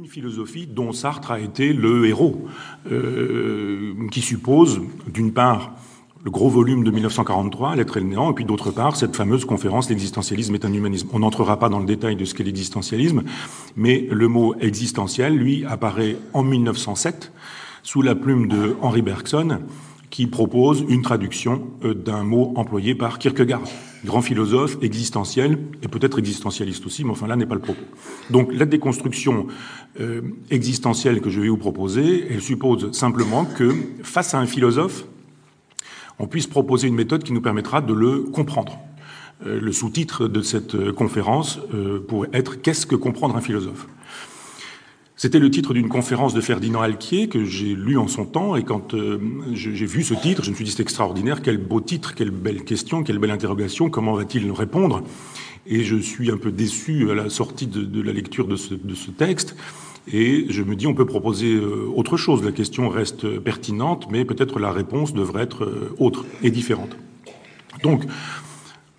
une philosophie dont Sartre a été le héros, euh, qui suppose, d'une part, le gros volume de 1943, L'être et le néant, et puis d'autre part, cette fameuse conférence L'existentialisme est un humanisme. On n'entrera pas dans le détail de ce qu'est l'existentialisme, mais le mot existentiel, lui, apparaît en 1907 sous la plume de Henri Bergson, qui propose une traduction euh, d'un mot employé par Kierkegaard, grand philosophe existentiel et peut-être existentialiste aussi, mais enfin là n'est pas le propos. Donc la déconstruction euh, existentielle que je vais vous proposer, elle suppose simplement que face à un philosophe, on puisse proposer une méthode qui nous permettra de le comprendre. Euh, le sous-titre de cette conférence pourrait être Qu'est-ce que comprendre un philosophe? C'était le titre d'une conférence de Ferdinand Alquier que j'ai lu en son temps et quand j'ai vu ce titre, je me suis dit c'est extraordinaire, quel beau titre, quelle belle question, quelle belle interrogation, comment va-t-il répondre? Et je suis un peu déçu à la sortie de, la lecture de ce, de ce, texte et je me dis, on peut proposer euh, autre chose. La question reste pertinente, mais peut-être la réponse devrait être euh, autre et différente. Donc,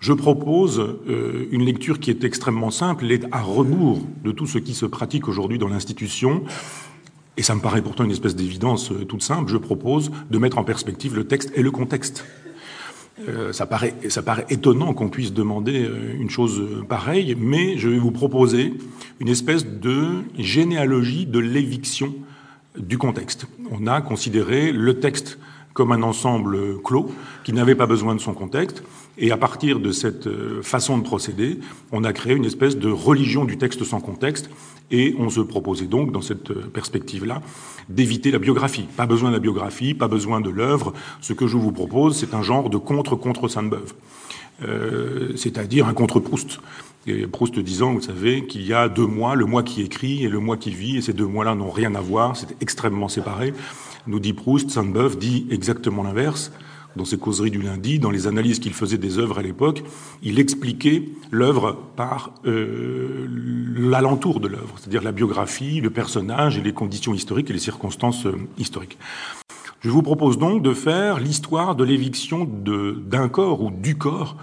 je propose euh, une lecture qui est extrêmement simple, elle est à rebours de tout ce qui se pratique aujourd'hui dans l'institution, et ça me paraît pourtant une espèce d'évidence toute simple, je propose de mettre en perspective le texte et le contexte. Euh, ça, paraît, étonnant qu'on puisse demander euh, une chose pareille, mais je vais vous proposer une espèce de généalogie de l'éviction du contexte. On a considéré le texte comme un ensemble clos qui n'avait pas besoin de son contexte. Et à partir de cette euh, façon de procéder, on a créé une espèce de religion du texte sans contexte. Et on se proposait donc, dans cette euh, perspective-là, d'éviter la biographie. Pas besoin de la biographie, pas besoin de l'œuvre. Ce que je vous propose, c'est un genre de contre-contre Sainte-Beuve. Euh, c'est-à-dire un contre-Proust. Et Proust disant, vous savez, qu'il y a deux mois, le mois qui écrit et le mois qui vit, et ces deux mois-là n'ont rien à voir, c'est extrêmement séparé. Nous dit Proust, Sainte-Beuve dit exactement l'inverse. Dans ses causeries du lundi, dans les analyses qu'il faisait des œuvres à l'époque, il expliquait l'œuvre par euh, l'alentour de l'œuvre, c'est-à-dire la biographie, le personnage et les conditions historiques et les circonstances euh, historiques. Je vous propose donc de faire l'histoire de l'éviction d'un corps ou du corps,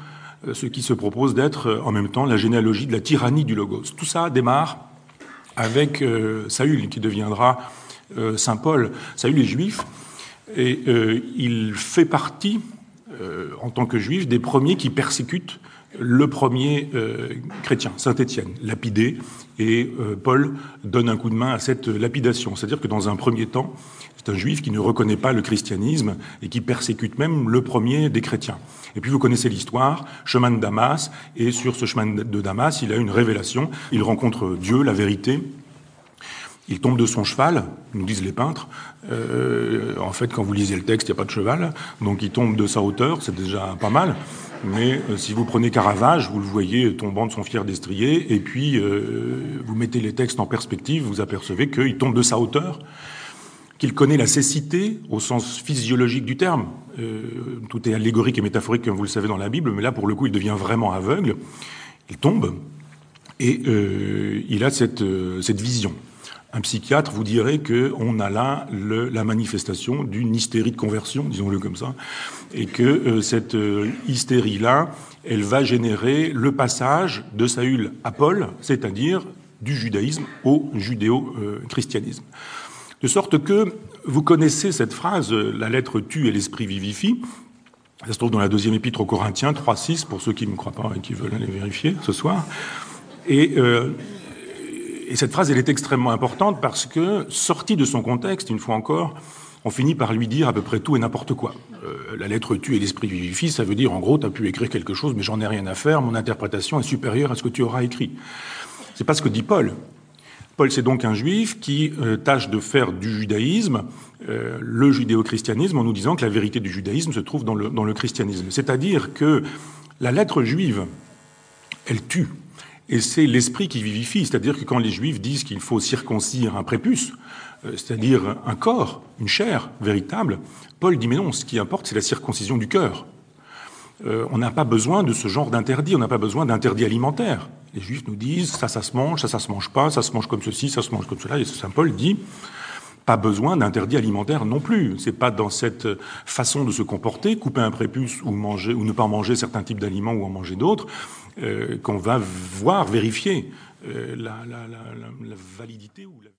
ce qui se propose d'être en même temps la généalogie de la tyrannie du logos. Tout ça démarre avec Saül, qui deviendra euh, Saint Paul. Saül est juif et euh, il fait partie, euh, en tant que juif, des premiers qui persécutent le premier chrétien, Saint Étienne, lapidé, et Paul donne un coup de main à cette lapidation. C'est-à-dire que dans un premier temps, c'est un juif qui ne reconnaît pas le christianisme et qui persécute même le premier des chrétiens. Et puis vous connaissez l'histoire, chemin de Damas, et sur ce chemin de Damas, il a une révélation, il rencontre Dieu, la vérité, il tombe de son cheval, nous disent les peintres. Euh, en fait, quand vous lisez le texte, il n'y a pas de cheval, donc il tombe de sa hauteur, c'est déjà pas mal. Mais euh, si vous prenez Caravage, vous le voyez tombant de son fier destrier, et puis euh, vous mettez les textes en perspective, vous apercevez qu'il tombe de sa hauteur, qu'il connaît la cécité au sens physiologique du terme. tout est allégorique et métaphorique, comme vous le savez dans la Bible, mais là, pour le coup, il devient vraiment aveugle. Il tombe, et il a cette, cette vision un psychiatre vous dirait qu'on a là la manifestation d'une hystérie de conversion, disons-le comme ça, et que euh, cette euh, hystérie-là, elle va générer le passage de Saül à Paul, c'est-à-dire du judaïsme au judéo-christianisme. De sorte que vous connaissez cette phrase, la lettre tue et l'esprit vivifie. Ça se trouve dans la deuxième épître aux Corinthiens 3.6, pour ceux qui ne me croient pas et qui veulent aller vérifier ce soir. Et euh, et cette phrase, elle est extrêmement importante parce que, sortie de son contexte, une fois encore, on finit par lui dire à peu près tout et n'importe quoi. Euh, la lettre tue et l'esprit vivifie, ça veut dire, en gros, tu as pu écrire quelque chose, mais j'en ai rien à faire, mon interprétation est supérieure à ce que tu auras écrit. C'est pas ce que dit Paul. Paul, c'est donc un juif qui euh, tâche de faire du judaïsme euh, le judéo-christianisme en nous disant que la vérité du judaïsme se trouve dans le, dans le christianisme. C'est-à-dire que la lettre juive, elle tue. Et c'est l'esprit qui vivifie, c'est-à-dire que quand les Juifs disent qu'il faut circoncire un prépuce, euh, c'est-à-dire un corps, une chair véritable, Paul dit mais non, ce qui importe, c'est la circoncision du cœur. Euh, on n'a pas besoin de ce genre d'interdit, on n'a pas besoin d'interdit alimentaire. Les Juifs nous disent ça, ça se mange, ça, ça se mange pas, ça se mange comme ceci, ça se mange comme cela. Et Saint Paul dit pas besoin d'interdit alimentaire non plus. C'est pas dans cette façon de se comporter, couper un prépuce ou manger ou ne pas manger certains types d'aliments ou en manger d'autres, euh, qu'on va voir vérifier euh, la, la, la, la validité ou